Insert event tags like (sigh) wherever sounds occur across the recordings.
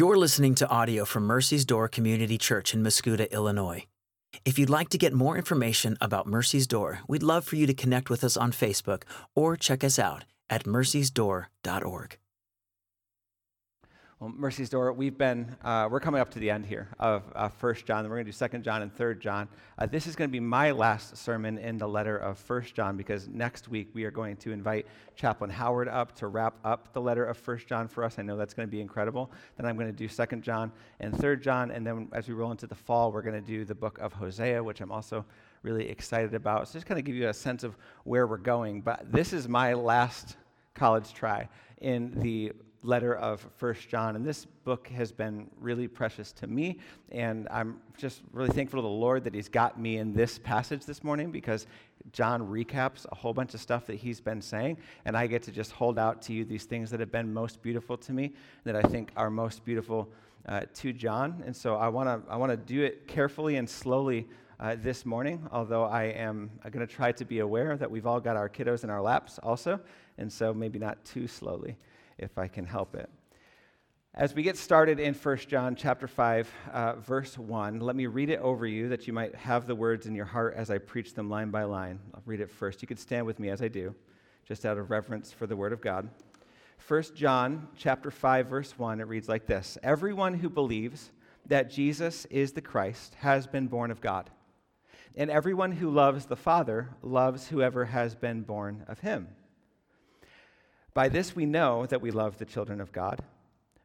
You're listening to audio from Mercy's Door Community Church in Mascoutah, Illinois. If you'd like to get more information about Mercy's Door, we'd love for you to connect with us on Facebook or check us out at mercysdoor.org. Well, Mercy's Door, we've been, uh, we're coming up to the end here of uh, 1 John, we're going to do 2 John and 3 John. Uh, this is going to be my last sermon in the letter of 1 John because next week we are going to invite Chaplain Howard up to wrap up the letter of 1 John for us. I know that's going to be incredible. Then I'm going to do 2 John and 3 John, and then as we roll into the fall, we're going to do the book of Hosea, which I'm also really excited about. So just kind of give you a sense of where we're going. But this is my last college try in the letter of First John. And this book has been really precious to me. And I'm just really thankful to the Lord that He's got me in this passage this morning because John recaps a whole bunch of stuff that he's been saying. And I get to just hold out to you these things that have been most beautiful to me, that I think are most beautiful uh, to John. And so I want to I wanna do it carefully and slowly. Uh, this morning, although I am going to try to be aware that we've all got our kiddos in our laps also, and so maybe not too slowly if I can help it. As we get started in 1 John chapter 5, uh, verse 1, let me read it over you that you might have the words in your heart as I preach them line by line. I'll read it first. You could stand with me as I do, just out of reverence for the word of God. 1 John chapter 5, verse 1, it reads like this Everyone who believes that Jesus is the Christ has been born of God. And everyone who loves the Father loves whoever has been born of him. By this we know that we love the children of God,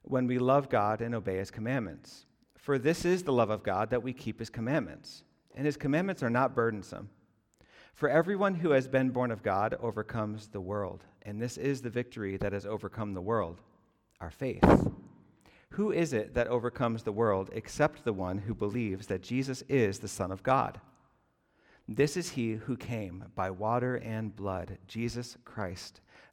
when we love God and obey his commandments. For this is the love of God, that we keep his commandments. And his commandments are not burdensome. For everyone who has been born of God overcomes the world. And this is the victory that has overcome the world our faith. Who is it that overcomes the world except the one who believes that Jesus is the Son of God? This is he who came by water and blood, Jesus Christ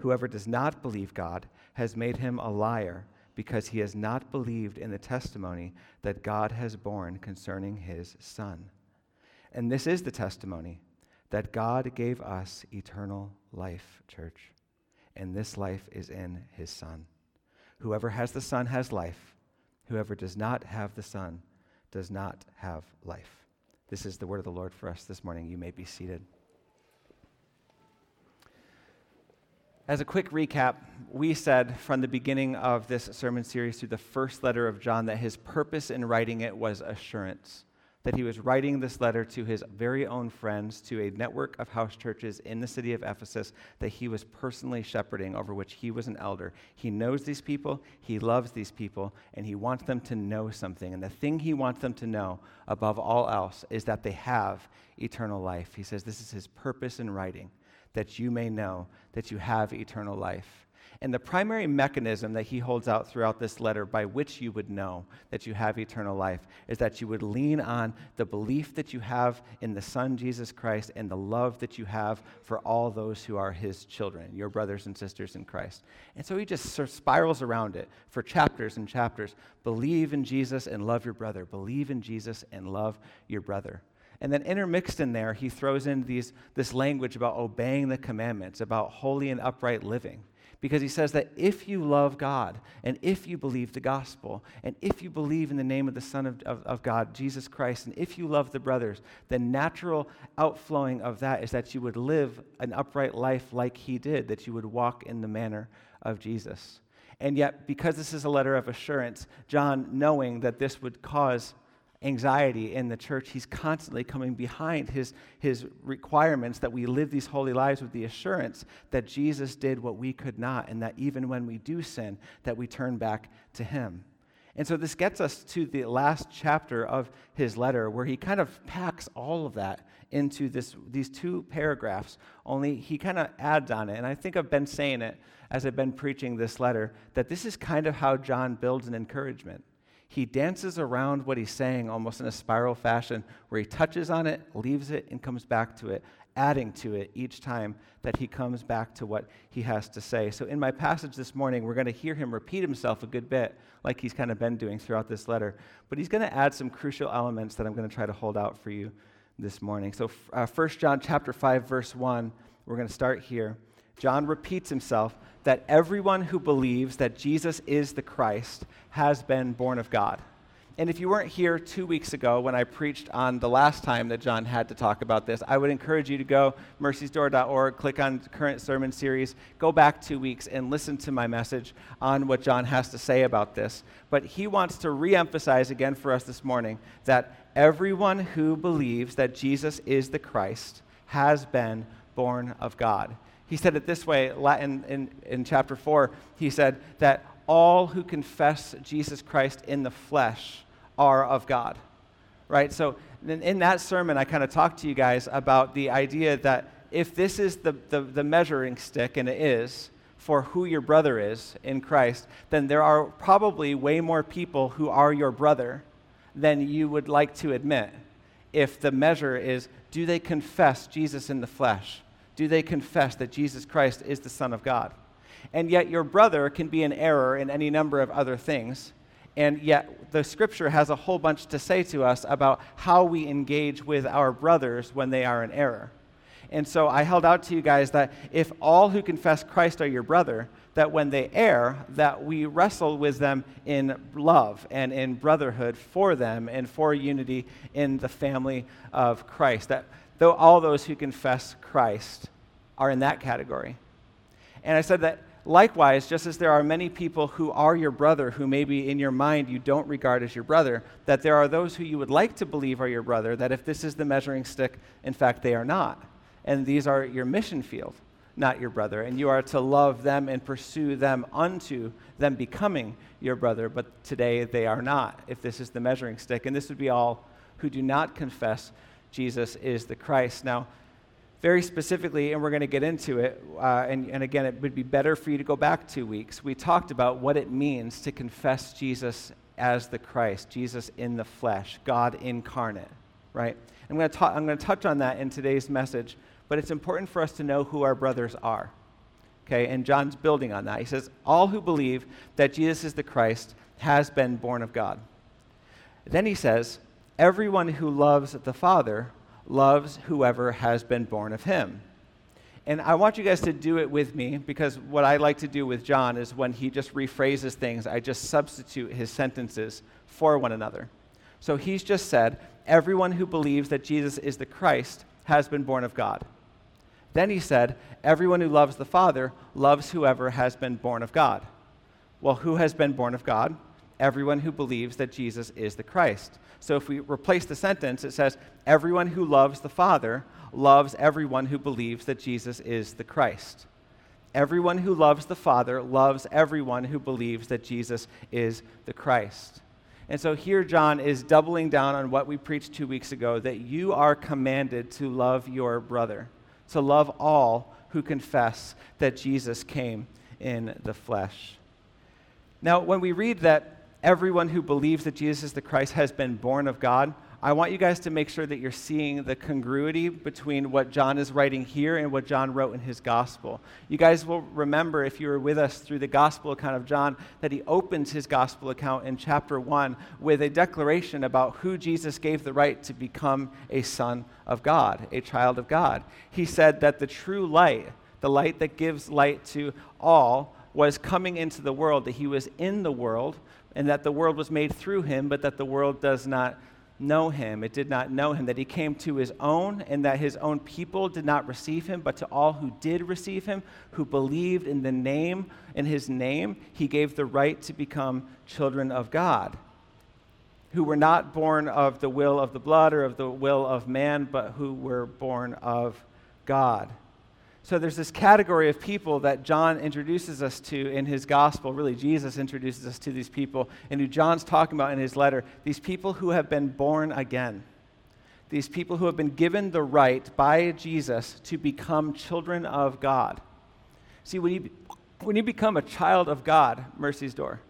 Whoever does not believe God has made him a liar because he has not believed in the testimony that God has borne concerning his Son. And this is the testimony that God gave us eternal life, church. And this life is in his Son. Whoever has the Son has life. Whoever does not have the Son does not have life. This is the word of the Lord for us this morning. You may be seated. As a quick recap, we said from the beginning of this sermon series through the first letter of John that his purpose in writing it was assurance. That he was writing this letter to his very own friends, to a network of house churches in the city of Ephesus that he was personally shepherding, over which he was an elder. He knows these people, he loves these people, and he wants them to know something. And the thing he wants them to know, above all else, is that they have eternal life. He says this is his purpose in writing that you may know that you have eternal life. And the primary mechanism that he holds out throughout this letter by which you would know that you have eternal life is that you would lean on the belief that you have in the Son, Jesus Christ, and the love that you have for all those who are his children, your brothers and sisters in Christ. And so he just sort of spirals around it for chapters and chapters. Believe in Jesus and love your brother. Believe in Jesus and love your brother. And then intermixed in there, he throws in these, this language about obeying the commandments, about holy and upright living. Because he says that if you love God, and if you believe the gospel, and if you believe in the name of the Son of, of, of God, Jesus Christ, and if you love the brothers, the natural outflowing of that is that you would live an upright life like he did, that you would walk in the manner of Jesus. And yet, because this is a letter of assurance, John, knowing that this would cause anxiety in the church, he's constantly coming behind his, his requirements that we live these holy lives with the assurance that Jesus did what we could not, and that even when we do sin, that we turn back to him. And so this gets us to the last chapter of his letter where he kind of packs all of that into this, these two paragraphs, only he kind of adds on it. And I think I've been saying it as I've been preaching this letter that this is kind of how John builds an encouragement. He dances around what he's saying almost in a spiral fashion where he touches on it, leaves it, and comes back to it adding to it each time that he comes back to what he has to say. So, in my passage this morning, we're going to hear him repeat himself a good bit, like he's kind of been doing throughout this letter. But he's going to add some crucial elements that I'm going to try to hold out for you this morning. So, uh, 1 John chapter 5, verse 1, we're going to start here. John repeats himself that everyone who believes that Jesus is the Christ has been born of God. And if you weren't here two weeks ago when I preached on the last time that John had to talk about this, I would encourage you to go mercysdoor.org, click on current sermon series, go back two weeks and listen to my message on what John has to say about this. But he wants to reemphasize again for us this morning that everyone who believes that Jesus is the Christ has been born of God. He said it this way in, in, in chapter 4. He said that all who confess Jesus Christ in the flesh are of God. Right? So, in, that sermon, I kind of talked to you guys about the idea that if this is the, the, the measuring stick, and it is, for who your brother is in Christ, then there are probably way more people who are your brother than you would like to admit. If the measure is, do they confess Jesus in the flesh? Do they confess that Jesus Christ is the Son of God? And yet, your brother can be in error in any number of other things. And yet, the scripture has a whole bunch to say to us about how we engage with our brothers when they are in error. And so I held out to you guys that if all who confess Christ are your brother, that when they err, that we wrestle with them in love and in brotherhood for them and for unity in the family of Christ. That though all those who confess Christ are in that category. And I said that Likewise, just as there are many people who are your brother who maybe in your mind you don't regard as your brother, that there are those who you would like to believe are your brother, that if this is the measuring stick, in fact, they are not. And these are your mission field, not your brother. And you are to love them and pursue them unto them becoming your brother, but today they are not, if this is the measuring stick. And this would be all who do not confess Jesus is the Christ. Now, very specifically, and we're going to get into it, uh, and, and again, it would be better for you to go back two weeks. We talked about what it means to confess Jesus as the Christ, Jesus in the flesh, God incarnate, right? I'm going, to ta- I'm going to touch on that in today's message, but it's important for us to know who our brothers are. Okay, and John's building on that. He says, All who believe that Jesus is the Christ has been born of God. Then he says, Everyone who loves the Father loves whoever has been born of him. And I want you guys to do it with me because what I like to do with John is when he just rephrases things, I just substitute his sentences for one another. So he's just said, Everyone who believes that Jesus is the Christ has been born of God. Then he said, Everyone who loves the Father loves whoever has been born of God. Well, who has been born of God? Everyone who believes that Jesus is the Christ. So if we replace the sentence, it says, Everyone who loves the Father loves everyone who believes that Jesus is the Christ. Everyone who loves the Father loves everyone who believes that Jesus is the Christ. And so here, John is doubling down on what we preached two weeks ago that you are commanded to love your brother, to love all who confess that Jesus came in the flesh. Now, when we read that everyone who believes that Jesus is the Christ has been born of God. I want you guys to make sure that you're seeing the congruity between what John is writing here and what John wrote in his gospel. You guys will remember, if you were with us through the gospel account of John, that he opens his gospel account in chapter 1 with a declaration about who Jesus gave the right to become a son of God, a child of God. He said that the true light, the light that gives light to all, was coming into the world, that he was in the world and that the world was made through him, but that the world does not know him. It did not know him, that he came to his own, and that his own people did not receive him, but to all who did receive him, who believed in the name, in his name, he gave the right to become children of God, who were not born of the will of the blood or of the will of man, but who were born of God. So there's this category of people that John introduces us to in his gospel. Really, Jesus introduces us to these people, and who John's talking about in his letter. These people who have been born again. These people who have been given the right by Jesus to become children of God. See, when you, when you become a child of God, Mercy's Door,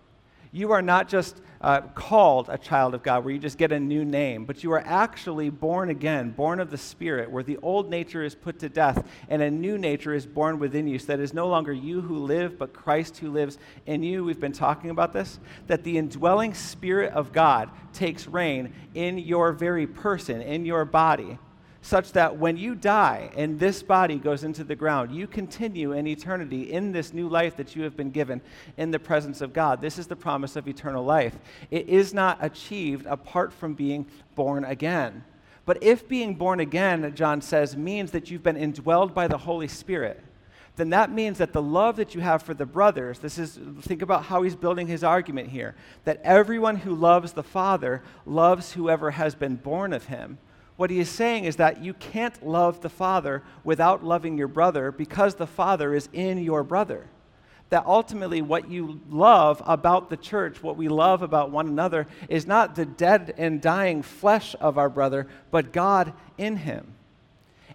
you are not just uh, called a child of God, where you just get a new name, but you are actually born again, born of the Spirit, where the old nature is put to death and a new nature is born within you. So that is no longer you who live, but Christ who lives in you. We've been talking about this. That the indwelling Spirit of God takes reign in your very person, in your body such that when you die and this body goes into the ground, you continue in eternity in this new life that you have been given in the presence of God. This is the promise of eternal life. It is not achieved apart from being born again. But if being born again, John says, means that you've been indwelled by the Holy Spirit, then that means that the love that you have for the brothers, this is, think about how he's building his argument here, that everyone who loves the Father loves whoever has been born of him what he is saying is that you can't love the Father without loving your brother because the Father is in your brother. That ultimately, what you love about the church, what we love about one another, is not the dead and dying flesh of our brother, but God in him.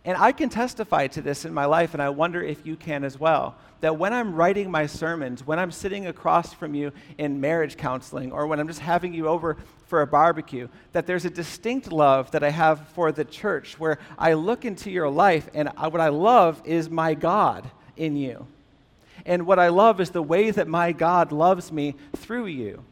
And I can testify to this in my life, and I wonder if you can as well. That when I'm writing my sermons, when I'm sitting across from you in marriage counseling, or when I'm just having you over for a barbecue, that there's a distinct love that I have for the church where I look into your life and what I love is my God in you. And what I love is the way that my God loves me through you.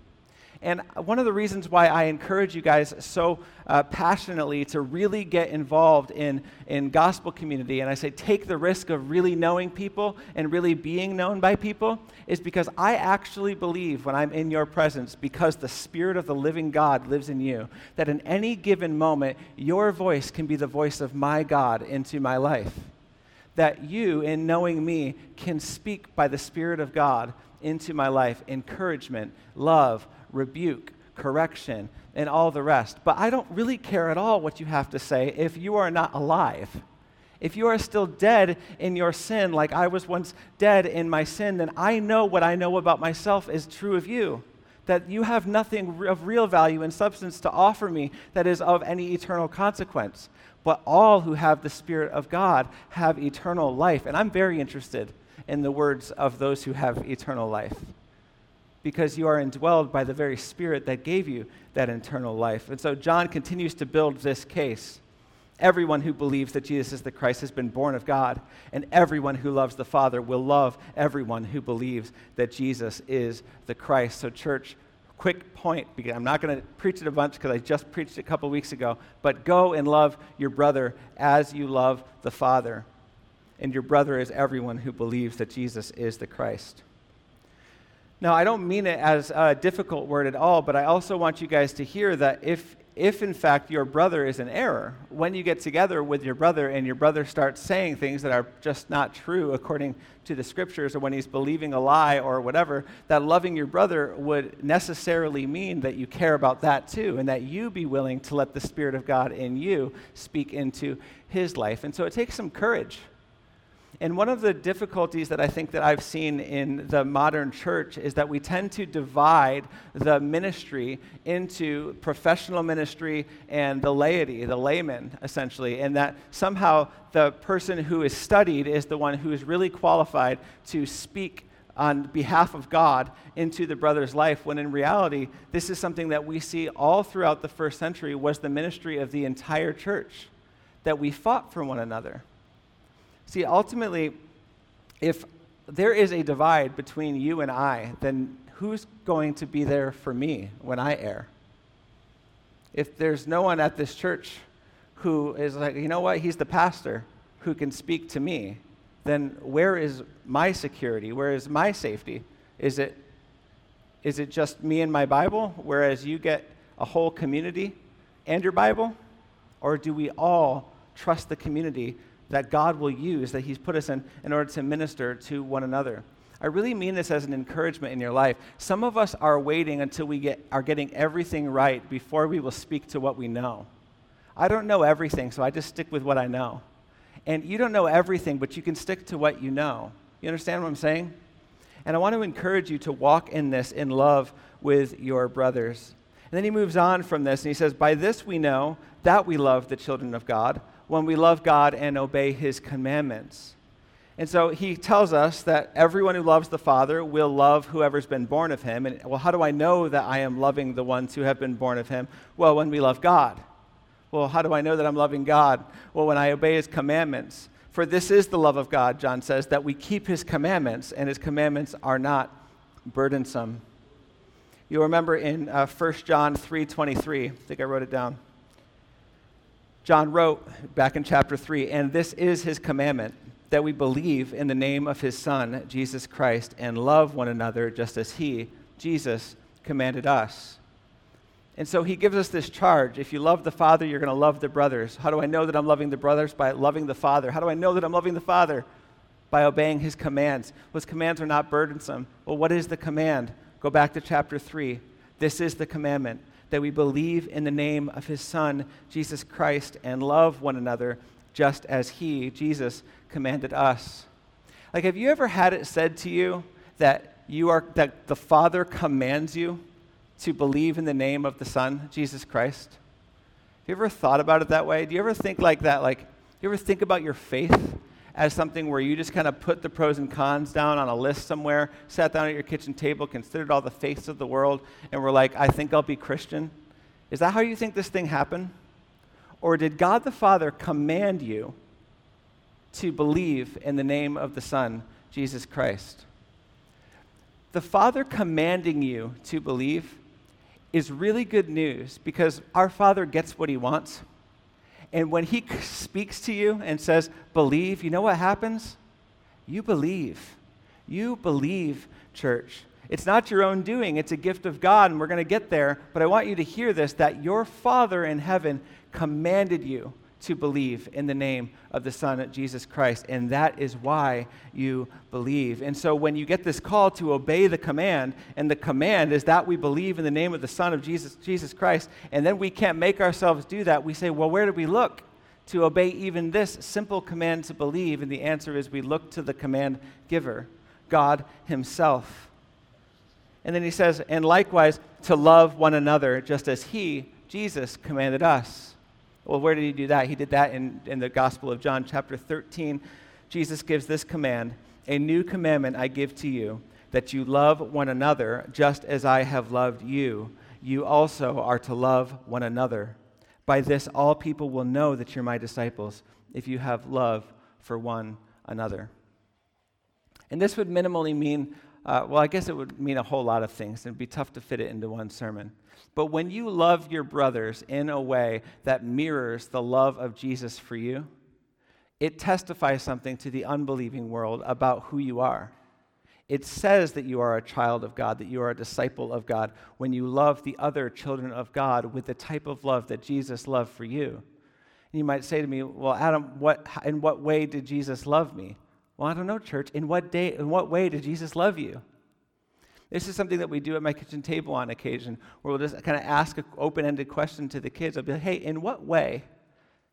And one of the reasons why I encourage you guys so uh, passionately to really get involved in, in gospel community, and I say take the risk of really knowing people and really being known by people, is because I actually believe when I'm in your presence, because the Spirit of the living God lives in you, that in any given moment, your voice can be the voice of my God into my life. That you, in knowing me, can speak by the Spirit of God into my life encouragement, love, rebuke, correction, and all the rest. But I don't really care at all what you have to say if you are not alive. If you are still dead in your sin, like I was once dead in my sin, then I know what I know about myself is true of you. That you have nothing of real value and substance to offer me that is of any eternal consequence. But all who have the Spirit of God have eternal life. And I'm very interested in the words of those who have eternal life because you are indwelled by the very Spirit that gave you that internal life. And so John continues to build this case. Everyone who believes that Jesus is the Christ has been born of God, and everyone who loves the Father will love everyone who believes that Jesus is the Christ. So, church, quick point, because I'm not going to preach it a bunch because I just preached it a couple weeks ago, but go and love your brother as you love the Father. And your brother is everyone who believes that Jesus is the Christ. Now, I don't mean it as a difficult word at all, but I also want you guys to hear that if, if in fact your brother is in error, when you get together with your brother and your brother starts saying things that are just not true according to the scriptures, or when he's believing a lie or whatever, that loving your brother would necessarily mean that you care about that too, and that you be willing to let the Spirit of God in you speak into his life. And so it takes some courage and one of the difficulties that I think that I've seen in the modern church is that we tend to divide the ministry into professional ministry and the laity, the layman, essentially, and that somehow the person who is studied is the one who is really qualified to speak on behalf of God into the brother's life when in reality this is something that we see all throughout the first century was the ministry of the entire church that we fought for one another See, ultimately, if there is a divide between you and I, then who's going to be there for me when I err? If there's no one at this church who is like, you know what, he's the pastor who can speak to me, then where is my security? Where is my safety? Is it, is it just me and my Bible, whereas you get a whole community and your Bible? Or do we all trust the community that God will use, that He's put us in, in order to minister to one another. I really mean this as an encouragement in your life. Some of us are waiting until we get, are getting everything right before we will speak to what we know. I don't know everything, so I just stick with what I know. And you don't know everything, but you can stick to what you know. You understand what I'm saying? And I want to encourage you to walk in this in love with your brothers. And then he moves on from this and he says, By this we know that we love the children of God, when we love God and obey his commandments. And so he tells us that everyone who loves the Father will love whoever's been born of him. And well, how do I know that I am loving the ones who have been born of him? Well, when we love God. Well, how do I know that I'm loving God? Well, when I obey his commandments. For this is the love of God, John says, that we keep his commandments, and his commandments are not burdensome. You'll remember in uh, 1 John 3:23, I think I wrote it down. John wrote back in chapter 3, and this is his commandment that we believe in the name of his Son, Jesus Christ, and love one another just as he, Jesus, commanded us. And so he gives us this charge. If you love the Father, you're going to love the brothers. How do I know that I'm loving the brothers? By loving the Father. How do I know that I'm loving the Father? By obeying his commands. His commands are not burdensome. Well, what is the command? Go back to chapter 3. This is the commandment that we believe in the name of his Son, Jesus Christ, and love one another just as he, Jesus, commanded us. Like, have you ever had it said to you that you are that the Father commands you to believe in the name of the Son, Jesus Christ? Have you ever thought about it that way? Do you ever think like that? Like, do you ever think about your faith as something where you just kind of put the pros and cons down on a list somewhere, sat down at your kitchen table, considered all the faiths of the world, and were like, I think I'll be Christian? Is that how you think this thing happened? Or did God the Father command you to believe in the name of the Son, Jesus Christ? The Father commanding you to believe is really good news because our Father gets what he wants. And when he (laughs) speaks to you and says, believe, you know what happens? You believe. You believe, church. It's not your own doing, it's a gift of God, and we're going to get there. But I want you to hear this that your Father in heaven commanded you to believe in the name of the Son, Jesus Christ. And that is why you believe. And so when you get this call to obey the command, and the command is that we believe in the name of the Son of Jesus, Jesus Christ, and then we can't make ourselves do that, we say, well, where do we look? To obey even this simple command to believe, and the answer is we look to the command giver, God Himself. And then he says, and likewise to love one another, just as He, Jesus, commanded us. Well, where did he do that? He did that in, in the Gospel of John, chapter 13. Jesus gives this command A new commandment I give to you, that you love one another just as I have loved you. You also are to love one another. By this, all people will know that you're my disciples if you have love for one another. And this would minimally mean, uh, well, I guess it would mean a whole lot of things. and It'd be tough to fit it into one sermon. But when you love your brothers in a way that mirrors the love of Jesus for you, it testifies something to the unbelieving world about who you are. It says that you are a child of God, that you are a disciple of God, when you love the other children of God with the type of love that Jesus loved for you. And you might say to me, Well, Adam, what, in what way did Jesus love me? Well, I don't know, church. In what, day, in what way did Jesus love you? This is something that we do at my kitchen table on occasion, where we'll just kind of ask an open ended question to the kids. I'll be like, hey, in what way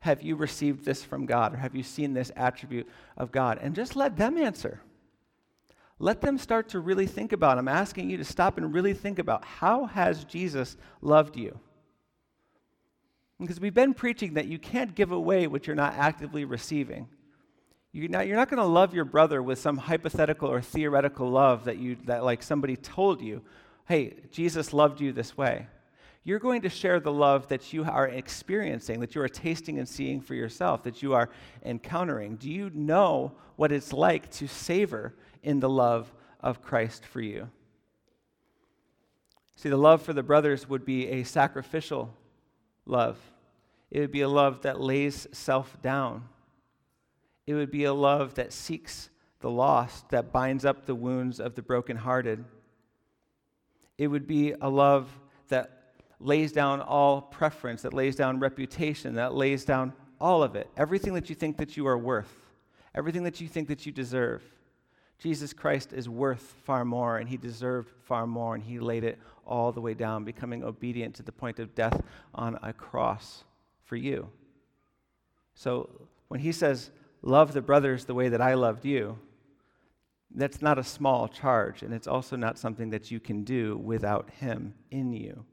have you received this from God, or have you seen this attribute of God? And just let them answer. Let them start to really think about. I'm asking you to stop and really think about how has Jesus loved you? Because we've been preaching that you can't give away what you're not actively receiving. You're not, you're not going to love your brother with some hypothetical or theoretical love that, you, that like somebody told you, hey, Jesus loved you this way. You're going to share the love that you are experiencing, that you are tasting and seeing for yourself, that you are encountering. Do you know what it's like to savor in the love of Christ for you? See, the love for the brothers would be a sacrificial love, it would be a love that lays self down it would be a love that seeks the lost, that binds up the wounds of the brokenhearted. It would be a love that lays down all preference, that lays down reputation, that lays down all of it, everything that you think that you are worth, everything that you think that you deserve. Jesus Christ is worth far more, and he deserved far more, and he laid it all the way down, becoming obedient to the point of death on a cross for you. So when he says, Love the brothers the way that I loved you. That's not a small charge, and it's also not something that you can do without Him in you.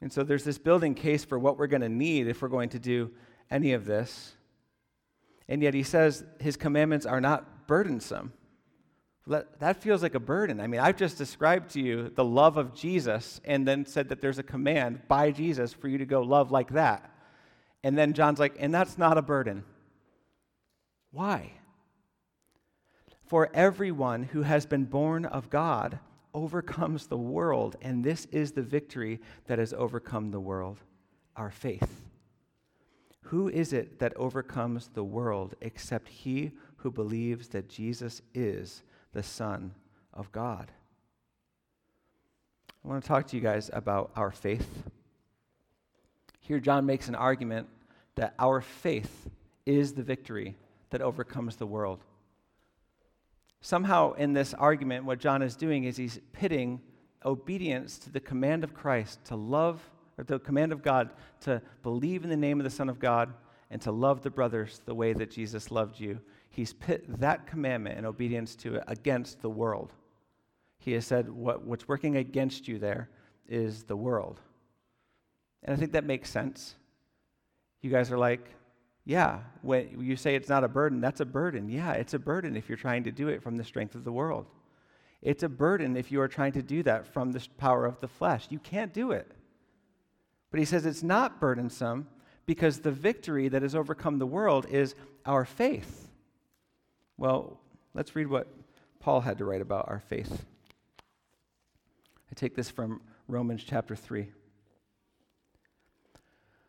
And so there's this building case for what we're going to need if we're going to do any of this. And yet he says his commandments are not burdensome. That feels like a burden. I mean, I've just described to you the love of Jesus and then said that there's a command by Jesus for you to go love like that. And then John's like, and that's not a burden. Why? For everyone who has been born of God overcomes the world, and this is the victory that has overcome the world our faith. Who is it that overcomes the world except he who believes that Jesus is the Son of God? I want to talk to you guys about our faith. Here, John makes an argument that our faith is the victory that overcomes the world. Somehow, in this argument, what John is doing is he's pitting obedience to the command of Christ to love, or the command of God to believe in the name of the Son of God and to love the brothers the way that Jesus loved you. He's pit that commandment and obedience to it against the world. He has said, what, What's working against you there is the world. And I think that makes sense. You guys are like, yeah, when you say it's not a burden, that's a burden. Yeah, it's a burden if you're trying to do it from the strength of the world. It's a burden if you are trying to do that from the power of the flesh. You can't do it. But he says it's not burdensome because the victory that has overcome the world is our faith. Well, let's read what Paul had to write about our faith. I take this from Romans chapter 3.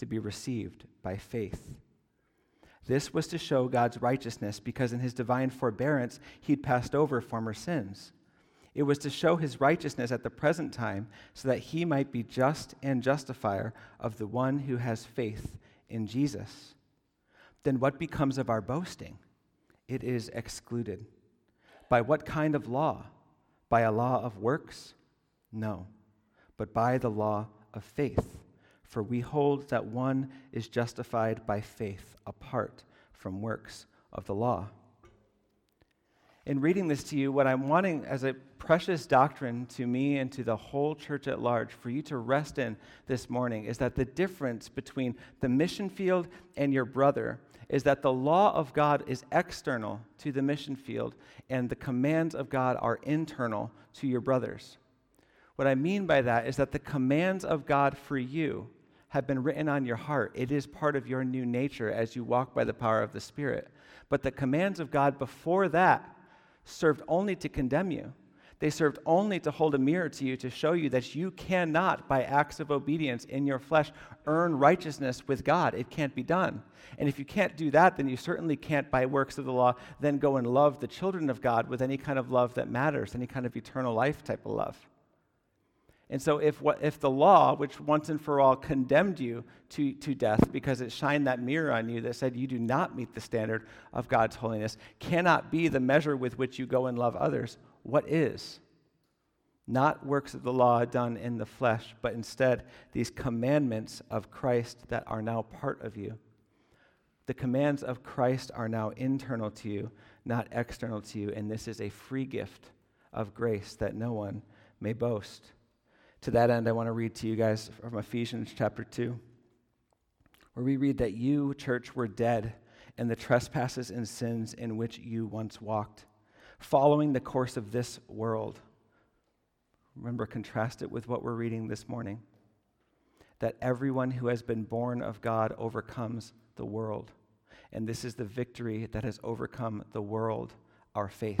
to be received by faith. This was to show God's righteousness because in his divine forbearance he'd passed over former sins. It was to show his righteousness at the present time so that he might be just and justifier of the one who has faith in Jesus. Then what becomes of our boasting? It is excluded. By what kind of law? By a law of works? No, but by the law of faith. For we hold that one is justified by faith apart from works of the law. In reading this to you, what I'm wanting as a precious doctrine to me and to the whole church at large for you to rest in this morning is that the difference between the mission field and your brother is that the law of God is external to the mission field and the commands of God are internal to your brothers. What I mean by that is that the commands of God for you have been written on your heart. It is part of your new nature as you walk by the power of the Spirit. But the commands of God before that served only to condemn you. They served only to hold a mirror to you to show you that you cannot, by acts of obedience in your flesh, earn righteousness with God. It can't be done. And if you can't do that, then you certainly can't, by works of the law, then go and love the children of God with any kind of love that matters, any kind of eternal life type of love. And so, if, what, if the law, which once and for all condemned you to, to death because it shined that mirror on you that said you do not meet the standard of God's holiness, cannot be the measure with which you go and love others, what is? Not works of the law done in the flesh, but instead these commandments of Christ that are now part of you. The commands of Christ are now internal to you, not external to you, and this is a free gift of grace that no one may boast. To that end, I want to read to you guys from Ephesians chapter 2, where we read that you, church, were dead in the trespasses and sins in which you once walked, following the course of this world. Remember, contrast it with what we're reading this morning that everyone who has been born of God overcomes the world. And this is the victory that has overcome the world, our faith.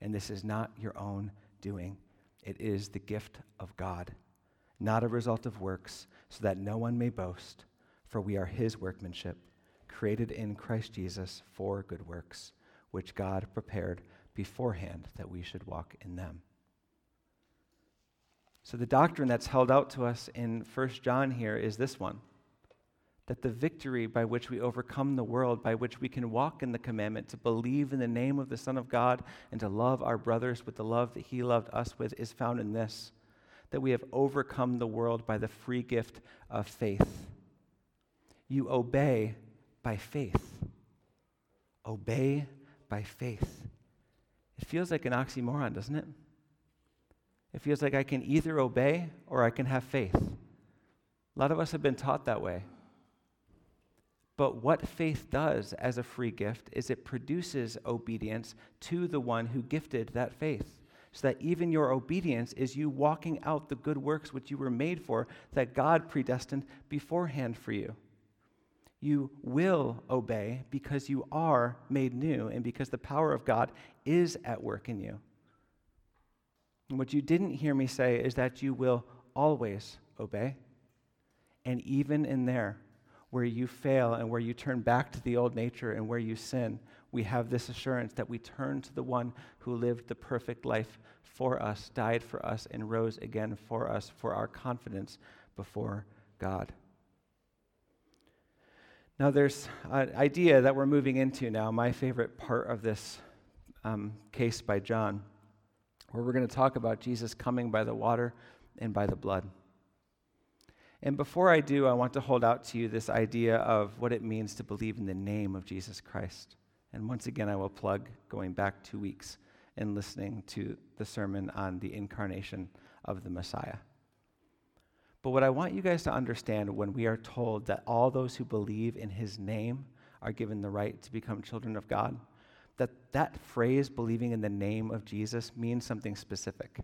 And this is not your own doing, it is the gift of God, not a result of works, so that no one may boast. For we are his workmanship, created in Christ Jesus for good works, which God prepared beforehand that we should walk in them. So, the doctrine that's held out to us in 1 John here is this one that the victory by which we overcome the world, by which we can walk in the commandment to believe in the name of the Son of God and to love our brothers with the love that He loved us with, is found in this that we have overcome the world by the free gift of faith. You obey by faith. Obey by faith. It feels like an oxymoron, doesn't it? It feels like I can either obey or I can have faith. A lot of us have been taught that way. But what faith does as a free gift is it produces obedience to the one who gifted that faith. So that even your obedience is you walking out the good works which you were made for, that God predestined beforehand for you. You will obey because you are made new and because the power of God is at work in you. And what you didn't hear me say is that you will always obey. And even in there, where you fail and where you turn back to the old nature and where you sin, we have this assurance that we turn to the one who lived the perfect life for us, died for us, and rose again for us for our confidence before God. Now, there's an idea that we're moving into now, my favorite part of this um, case by John, where we're going to talk about Jesus coming by the water and by the blood. And before I do, I want to hold out to you this idea of what it means to believe in the name of Jesus Christ. And once again, I will plug going back two weeks and listening to the sermon on the incarnation of the Messiah. But what I want you guys to understand when we are told that all those who believe in his name are given the right to become children of God, that that phrase, believing in the name of Jesus, means something specific.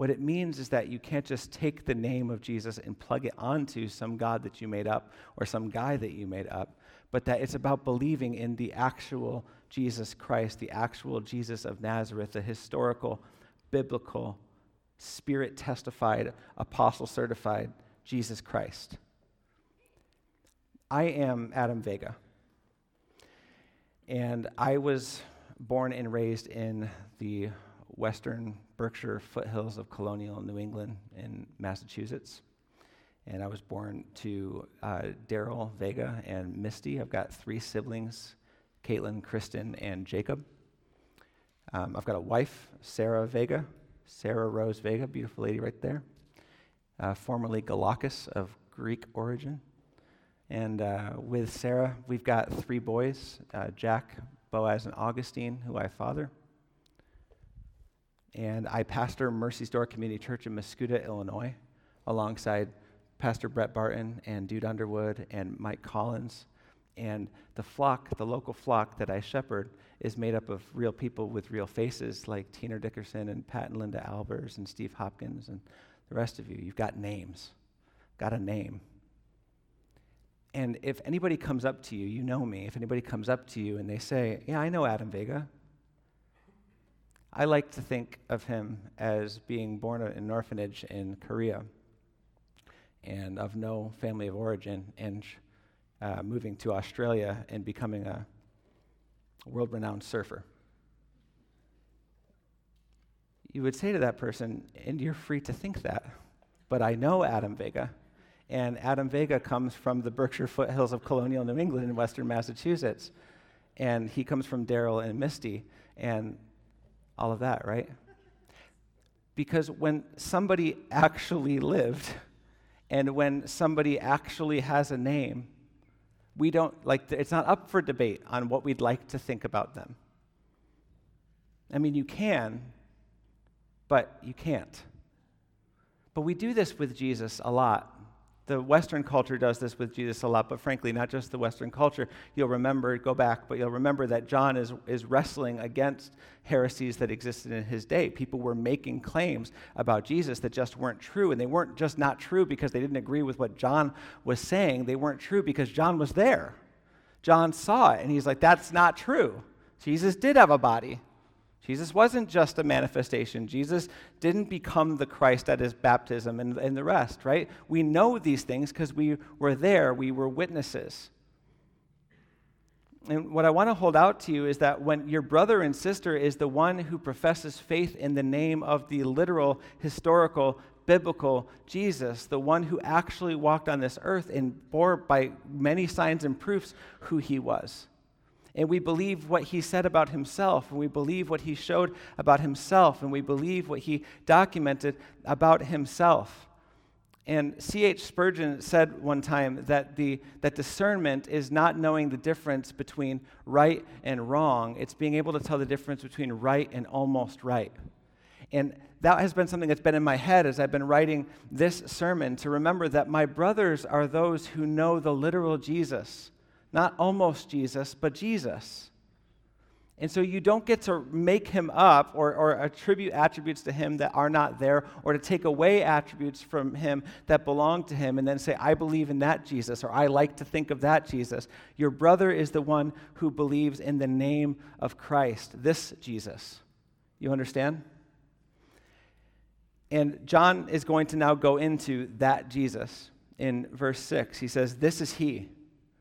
What it means is that you can't just take the name of Jesus and plug it onto some God that you made up or some guy that you made up, but that it's about believing in the actual Jesus Christ, the actual Jesus of Nazareth, the historical, biblical, spirit testified, apostle certified Jesus Christ. I am Adam Vega. And I was born and raised in the western Berkshire foothills of colonial New England in Massachusetts. And I was born to uh, Daryl Vega and Misty. I've got three siblings Caitlin, Kristen, and Jacob. Um, I've got a wife, Sarah Vega, Sarah Rose Vega, beautiful lady right there, uh, formerly Galakis of Greek origin. And uh, with Sarah, we've got three boys uh, Jack, Boaz, and Augustine, who I father and I pastor Mercy's Door Community Church in Mascoutah, Illinois, alongside Pastor Brett Barton and Dude Underwood and Mike Collins. And the flock, the local flock that I shepherd, is made up of real people with real faces like Tina Dickerson and Pat and Linda Albers and Steve Hopkins and the rest of you. You've got names, got a name. And if anybody comes up to you, you know me, if anybody comes up to you and they say, Yeah, I know Adam Vega, I like to think of him as being born in an orphanage in Korea and of no family of origin and uh, moving to Australia and becoming a world renowned surfer. you would say to that person, and you're free to think that, but I know Adam Vega. And Adam Vega comes from the Berkshire foothills of colonial New England in western Massachusetts. And he comes from Daryl and Misty and all of that, right? Because when somebody actually lived and when somebody actually has a name, we don't like it's not up for debate on what we'd like to think about them. I mean, you can, but you can't. But we do this with Jesus a lot the Western culture does this with Jesus a lot, but frankly, not just the Western culture. You'll remember, go back, but you'll remember that John is, is wrestling against heresies that existed in his day. People were making claims about Jesus that just weren't true, and they weren't just not true because they didn't agree with what John was saying. They weren't true because John was there. John saw it, and he's like, that's not true. Jesus did have a body. Jesus wasn't just a manifestation. Jesus didn't become the Christ at his baptism and, and the rest, right? We know these things because we were there, we were witnesses. And what I want to hold out to you is that when your brother and sister is the one who professes faith in the name of the literal, historical, biblical Jesus, the one who actually walked on this earth and bore by many signs and proofs who he was and we believe what he said about himself, and we believe what he showed about himself, and we believe what he documented about himself. And C.H. Spurgeon said one time that, the, that discernment is not knowing the difference between right and wrong, it's being able to tell the difference between right and almost right. And that has been something that's been in my head as I've been writing this sermon to remember that my brothers are those who know the literal Jesus not almost Jesus, but Jesus. And so you don't get to make him up or, or attribute attributes to him that are not there or to take away attributes from him that belong to him and then say, I believe in that Jesus or I like to think of that Jesus. Your brother is the one who believes in the name of Christ, this Jesus. You understand? And John is going to now go into that Jesus in verse 6. He says, This is he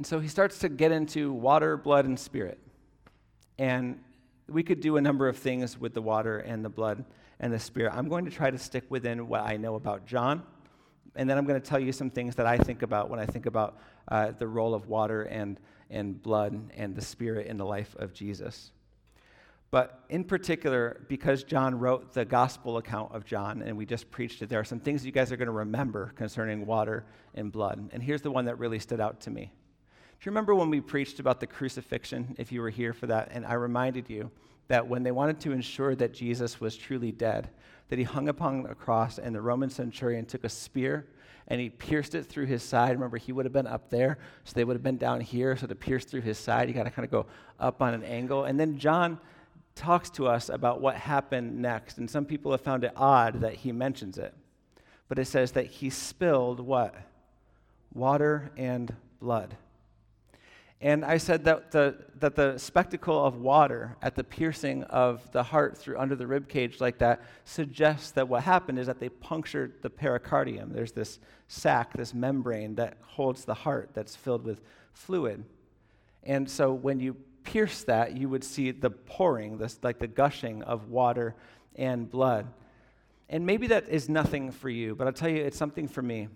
And so he starts to get into water, blood, and spirit. And we could do a number of things with the water and the blood and the spirit. I'm going to try to stick within what I know about John. And then I'm going to tell you some things that I think about when I think about uh, the role of water and, and blood and the spirit in the life of Jesus. But in particular, because John wrote the gospel account of John and we just preached it, there are some things you guys are going to remember concerning water and blood. And here's the one that really stood out to me. Do you remember when we preached about the crucifixion, if you were here for that? And I reminded you that when they wanted to ensure that Jesus was truly dead, that he hung upon a cross and the Roman centurion took a spear and he pierced it through his side. Remember, he would have been up there, so they would have been down here. So to pierce through his side, you got to kind of go up on an angle. And then John talks to us about what happened next. And some people have found it odd that he mentions it. But it says that he spilled what? Water and blood. And I said that the, that the spectacle of water at the piercing of the heart through under the rib cage like that suggests that what happened is that they punctured the pericardium. There's this sac, this membrane that holds the heart that's filled with fluid. And so when you pierce that, you would see the pouring, this, like the gushing of water and blood. And maybe that is nothing for you, but I'll tell you, it's something for me.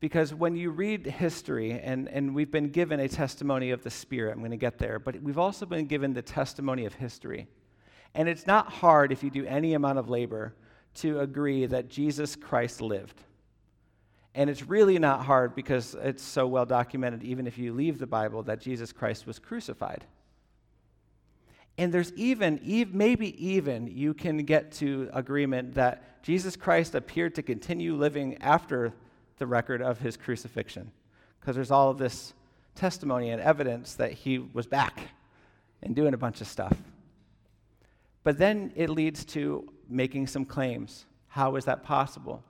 Because when you read history, and, and we've been given a testimony of the Spirit, I'm going to get there, but we've also been given the testimony of history. And it's not hard if you do any amount of labor to agree that Jesus Christ lived. And it's really not hard because it's so well documented, even if you leave the Bible, that Jesus Christ was crucified. And there's even, maybe even, you can get to agreement that Jesus Christ appeared to continue living after the record of his crucifixion because there's all of this testimony and evidence that he was back and doing a bunch of stuff. But then it leads to making some claims. How is that possible?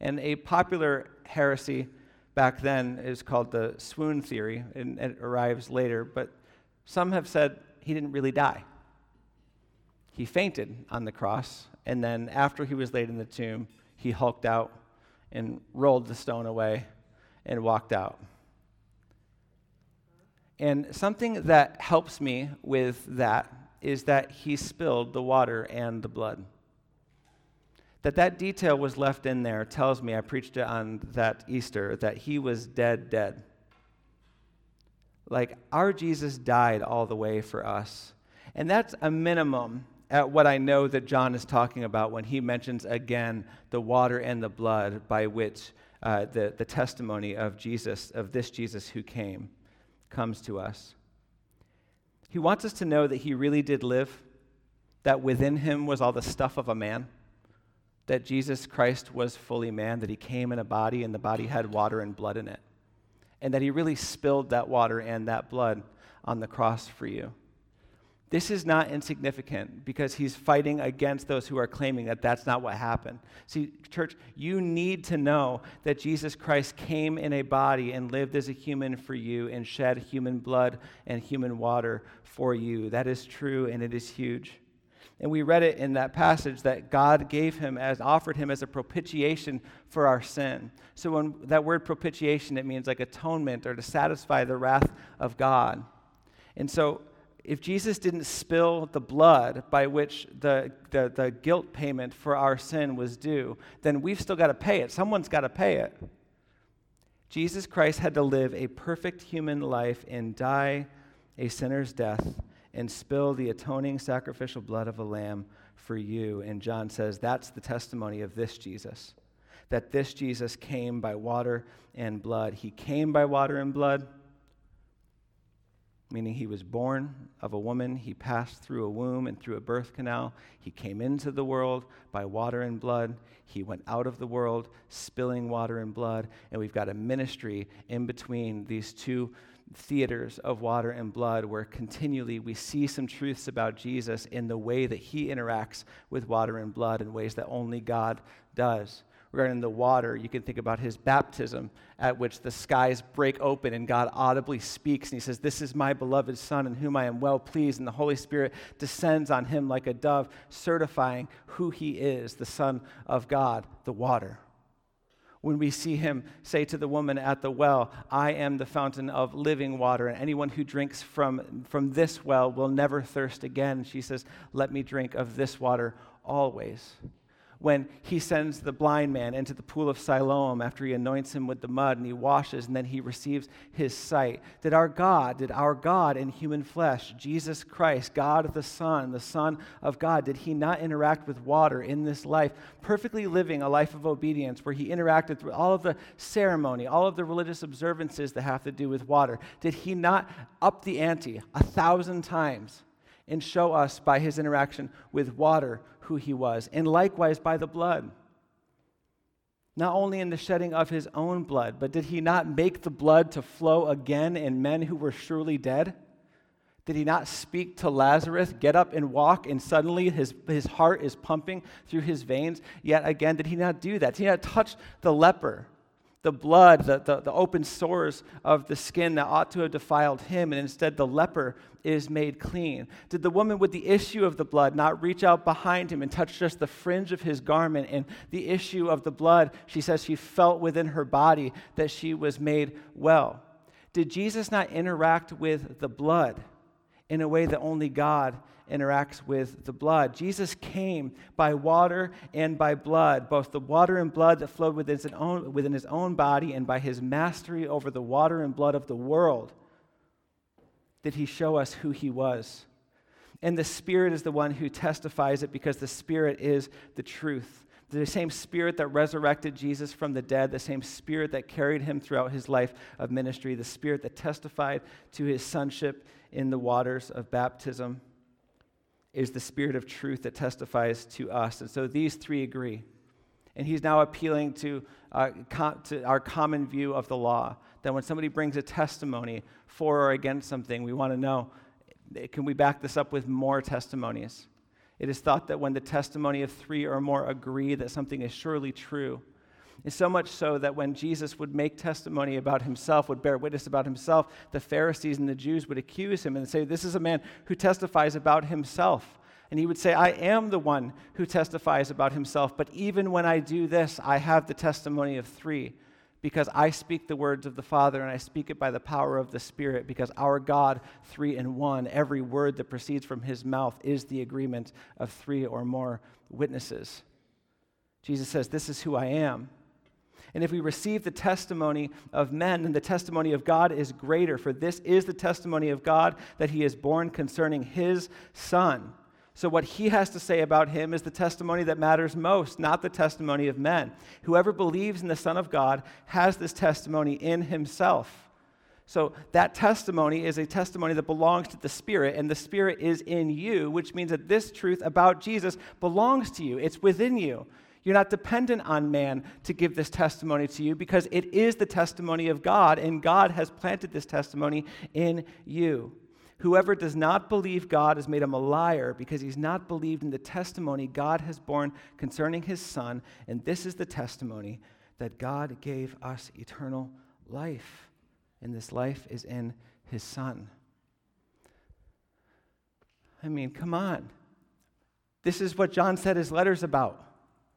And a popular heresy back then is called the swoon theory, and it arrives later, but some have said he didn't really die. He fainted on the cross, and then after he was laid in the tomb, he hulked out and rolled the stone away and walked out. And something that helps me with that is that he spilled the water and the blood. That that detail was left in there tells me, I preached it on that Easter, that he was dead, dead. Like our Jesus died all the way for us. And that's a minimum at what I know that John is talking about when he mentions again the water and the blood by which uh, the, the testimony of Jesus, of this Jesus who came, comes to us. He wants us to know that he really did live, that within him was all the stuff of a man, that Jesus Christ was fully man, that he came in a body and the body had water and blood in it, and that he really spilled that water and that blood on the cross for you. This is not insignificant because he's fighting against those who are claiming that that's not what happened. See, church, you need to know that Jesus Christ came in a body and lived as a human for you and shed human blood and human water for you. That is true and it is huge. And we read it in that passage that God gave him as offered him as a propitiation for our sin. So when that word propitiation it means like atonement or to satisfy the wrath of God. And so if Jesus didn't spill the blood by which the, the, the guilt payment for our sin was due, then we've still got to pay it. Someone's got to pay it. Jesus Christ had to live a perfect human life and die a sinner's death and spill the atoning sacrificial blood of a lamb for you. And John says that's the testimony of this Jesus. That this Jesus came by water and blood. He came by water and blood meaning he was born of a woman, he passed through a womb and through a birth canal, he came into the world by water and blood, he went out of the world spilling water and blood, and we've got a ministry in between these two theaters of water and blood where continually we see some truths about Jesus in the way that he interacts with water and blood in ways that only God does regarding the water, you can think about his baptism, at which the skies break open and God audibly speaks. And he says, This is my beloved Son in whom I am well pleased. And the Holy Spirit descends on him like a dove, certifying who he is, the Son of God, the water. When we see him say to the woman at the well, I am the fountain of living water, and anyone who drinks from, from this well will never thirst again. She says, Let me drink of this water always when he sends the blind man into the pool of Siloam after he anoints him with the mud and he washes and then he receives his sight. Did our God, did our God in human flesh, Jesus Christ, God the Son, the Son of God, did he not interact with water in this life, perfectly living a life of obedience where he interacted through all of the ceremony, all of the religious observances that have to do with water? Did he not up the ante a thousand times? And show us by his interaction with water who he was, and likewise by the blood. Not only in the shedding of his own blood, but did he not make the blood to flow again in men who were surely dead? Did he not speak to Lazarus, get up and walk, and suddenly his, his heart is pumping through his veins? Yet again, did he not do that? Did he not touch the leper? The blood, the, the, the, open sores of the skin that ought to have defiled him, and instead the leper is made clean? Did the woman with the issue of the blood not reach out behind him and touch just the fringe of his garment? And the issue of the blood, she says she felt within her body that she was made well. Did Jesus not interact with the blood in a way that only God interacts with the blood. Jesus came by water and by blood, both the water and blood that flowed within his own, within his own body and by his mastery over the water and blood of the world. Did he show us who he was? And the Spirit is the one who testifies it because the Spirit is the truth. The same Spirit that resurrected Jesus from the dead, the same Spirit that carried him throughout his life of ministry, the Spirit that testified to his sonship in the waters of baptism is the Spirit of truth that testifies to us. And so these three agree. And he's now appealing to, uh, com- to our common view of the law that when somebody brings a testimony for or against something, we want to know can we back this up with more testimonies? It is thought that when the testimony of three or more agree that something is surely true, so much so that when Jesus would make testimony about himself, would bear witness about himself, the Pharisees and the Jews would accuse him and say, This is a man who testifies about himself. And he would say, I am the one who testifies about himself, but even when I do this, I have the testimony of three, because I speak the words of the Father and I speak it by the power of the Spirit, because our God, three in one, every word that proceeds from his mouth is the agreement of three or more witnesses. Jesus says, This is who I am. And if we receive the testimony of men, then the testimony of God is greater, for this is the testimony of God that he is borne concerning his Son. So, what he has to say about him is the testimony that matters most, not the testimony of men. Whoever believes in the Son of God has this testimony in himself. So, that testimony is a testimony that belongs to the Spirit, and the Spirit is in you, which means that this truth about Jesus belongs to you. It's within you. You're not dependent on man to give this testimony to you because it is the testimony of God, and God has planted this testimony in you. Whoever does not believe God has made him a liar because he's not believed in the testimony God has borne concerning his Son. And this is the testimony that God gave us eternal life. And this life is in his Son. I mean, come on. This is what John said his letter's about.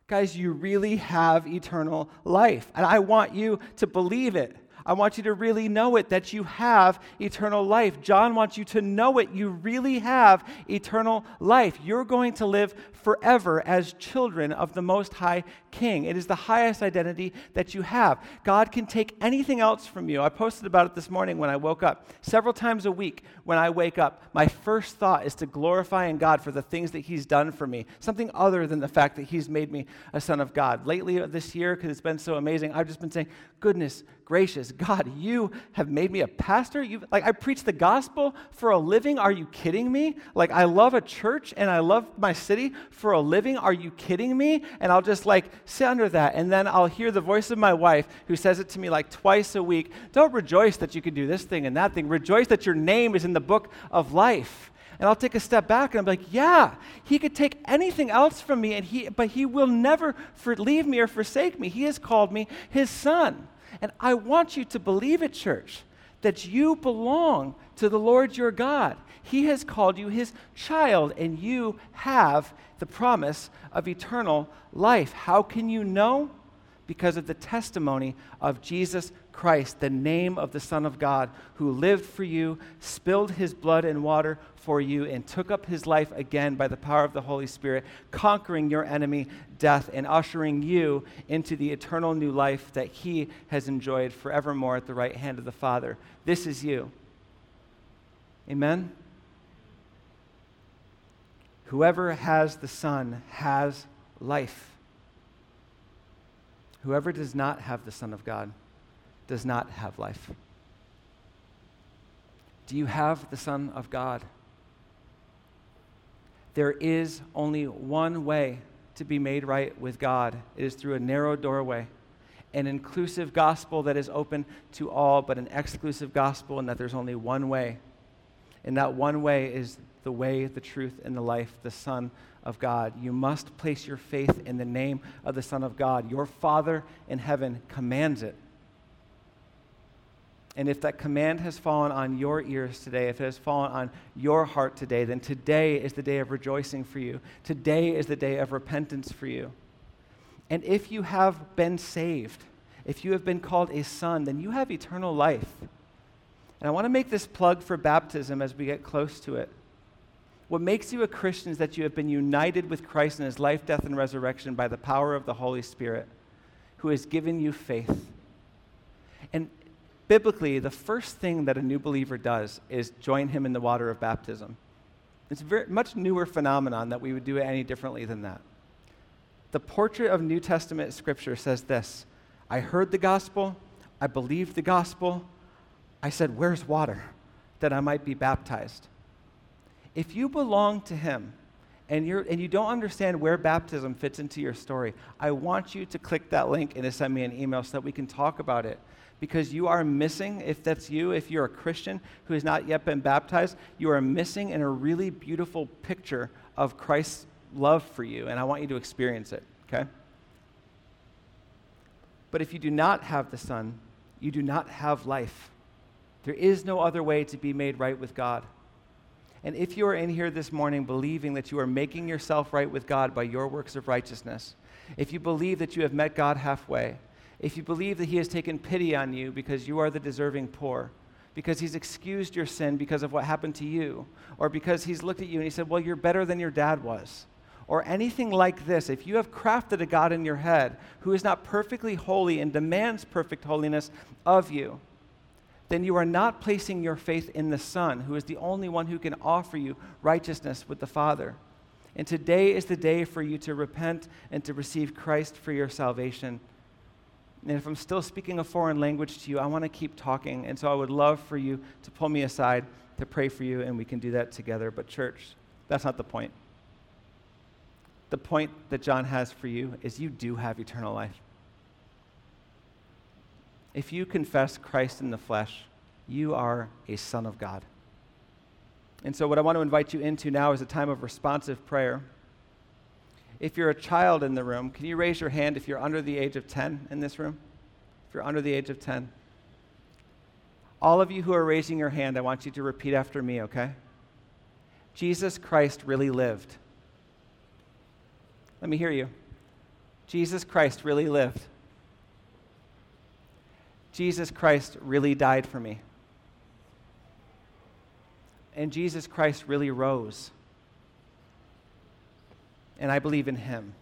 Guys, you really have eternal life. And I want you to believe it. I want you to really know it that you have eternal life. John wants you to know it. You really have eternal life. You're going to live forever as children of the Most High King. It is the highest identity that you have. God can take anything else from you. I posted about it this morning when I woke up. Several times a week when I wake up, my first thought is to glorify in God for the things that He's done for me, something other than the fact that He's made me a son of God. Lately, uh, this year, because it's been so amazing, I've just been saying, Goodness gracious, God, you have made me a pastor. You like I preach the gospel for a living. Are you kidding me? Like I love a church and I love my city for a living. Are you kidding me? And I'll just like sit under that and then I'll hear the voice of my wife who says it to me like twice a week. Don't rejoice that you can do this thing and that thing. Rejoice that your name is in the book of life. And I'll take a step back and I'm like, yeah, he could take anything else from me, and he, but he will never for, leave me or forsake me. He has called me his son. And I want you to believe it, church, that you belong to the Lord your God. He has called you his child, and you have the promise of eternal life. How can you know? Because of the testimony of Jesus Christ, the name of the Son of God, who lived for you, spilled his blood and water for you, and took up his life again by the power of the Holy Spirit, conquering your enemy, death, and ushering you into the eternal new life that he has enjoyed forevermore at the right hand of the Father. This is you. Amen? Whoever has the Son has life. Whoever does not have the Son of God does not have life. Do you have the Son of God? There is only one way to be made right with God it is through a narrow doorway, an inclusive gospel that is open to all, but an exclusive gospel, and that there's only one way. And that one way is the way, the truth, and the life, the Son of God. You must place your faith in the name of the Son of God. Your Father in heaven commands it. And if that command has fallen on your ears today, if it has fallen on your heart today, then today is the day of rejoicing for you. Today is the day of repentance for you. And if you have been saved, if you have been called a son, then you have eternal life. And I want to make this plug for baptism as we get close to it. What makes you a Christian is that you have been united with Christ in his life, death, and resurrection by the power of the Holy Spirit, who has given you faith. And biblically, the first thing that a new believer does is join him in the water of baptism. It's a very, much newer phenomenon that we would do it any differently than that. The portrait of New Testament scripture says this I heard the gospel, I believed the gospel, I said, Where's water? That I might be baptized. If you belong to him, and, you're, and you don't understand where baptism fits into your story, I want you to click that link and to send me an email so that we can talk about it because you are missing, if that's you, if you're a Christian who has not yet been baptized, you are missing in a really beautiful picture of Christ's love for you, and I want you to experience it, okay? But if you do not have the Son, you do not have life. There is no other way to be made right with God. And if you are in here this morning believing that you are making yourself right with God by your works of righteousness, if you believe that you have met God halfway, if you believe that He has taken pity on you because you are the deserving poor, because He's excused your sin because of what happened to you, or because He's looked at you and He said, Well, you're better than your dad was, or anything like this, if you have crafted a God in your head who is not perfectly holy and demands perfect holiness of you, then you are not placing your faith in the Son, who is the only one who can offer you righteousness with the Father. And today is the day for you to repent and to receive Christ for your salvation. And if I'm still speaking a foreign language to you, I want to keep talking. And so I would love for you to pull me aside to pray for you, and we can do that together. But, church, that's not the point. The point that John has for you is you do have eternal life. If you confess Christ in the flesh, you are a son of God. And so, what I want to invite you into now is a time of responsive prayer. If you're a child in the room, can you raise your hand if you're under the age of 10 in this room? If you're under the age of 10. All of you who are raising your hand, I want you to repeat after me, okay? Jesus Christ really lived. Let me hear you. Jesus Christ really lived. Jesus Christ really died for me. And Jesus Christ really rose. And I believe in him.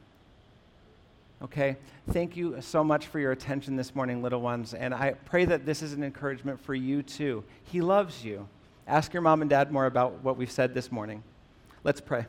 Okay? Thank you so much for your attention this morning, little ones. And I pray that this is an encouragement for you too. He loves you. Ask your mom and dad more about what we've said this morning. Let's pray.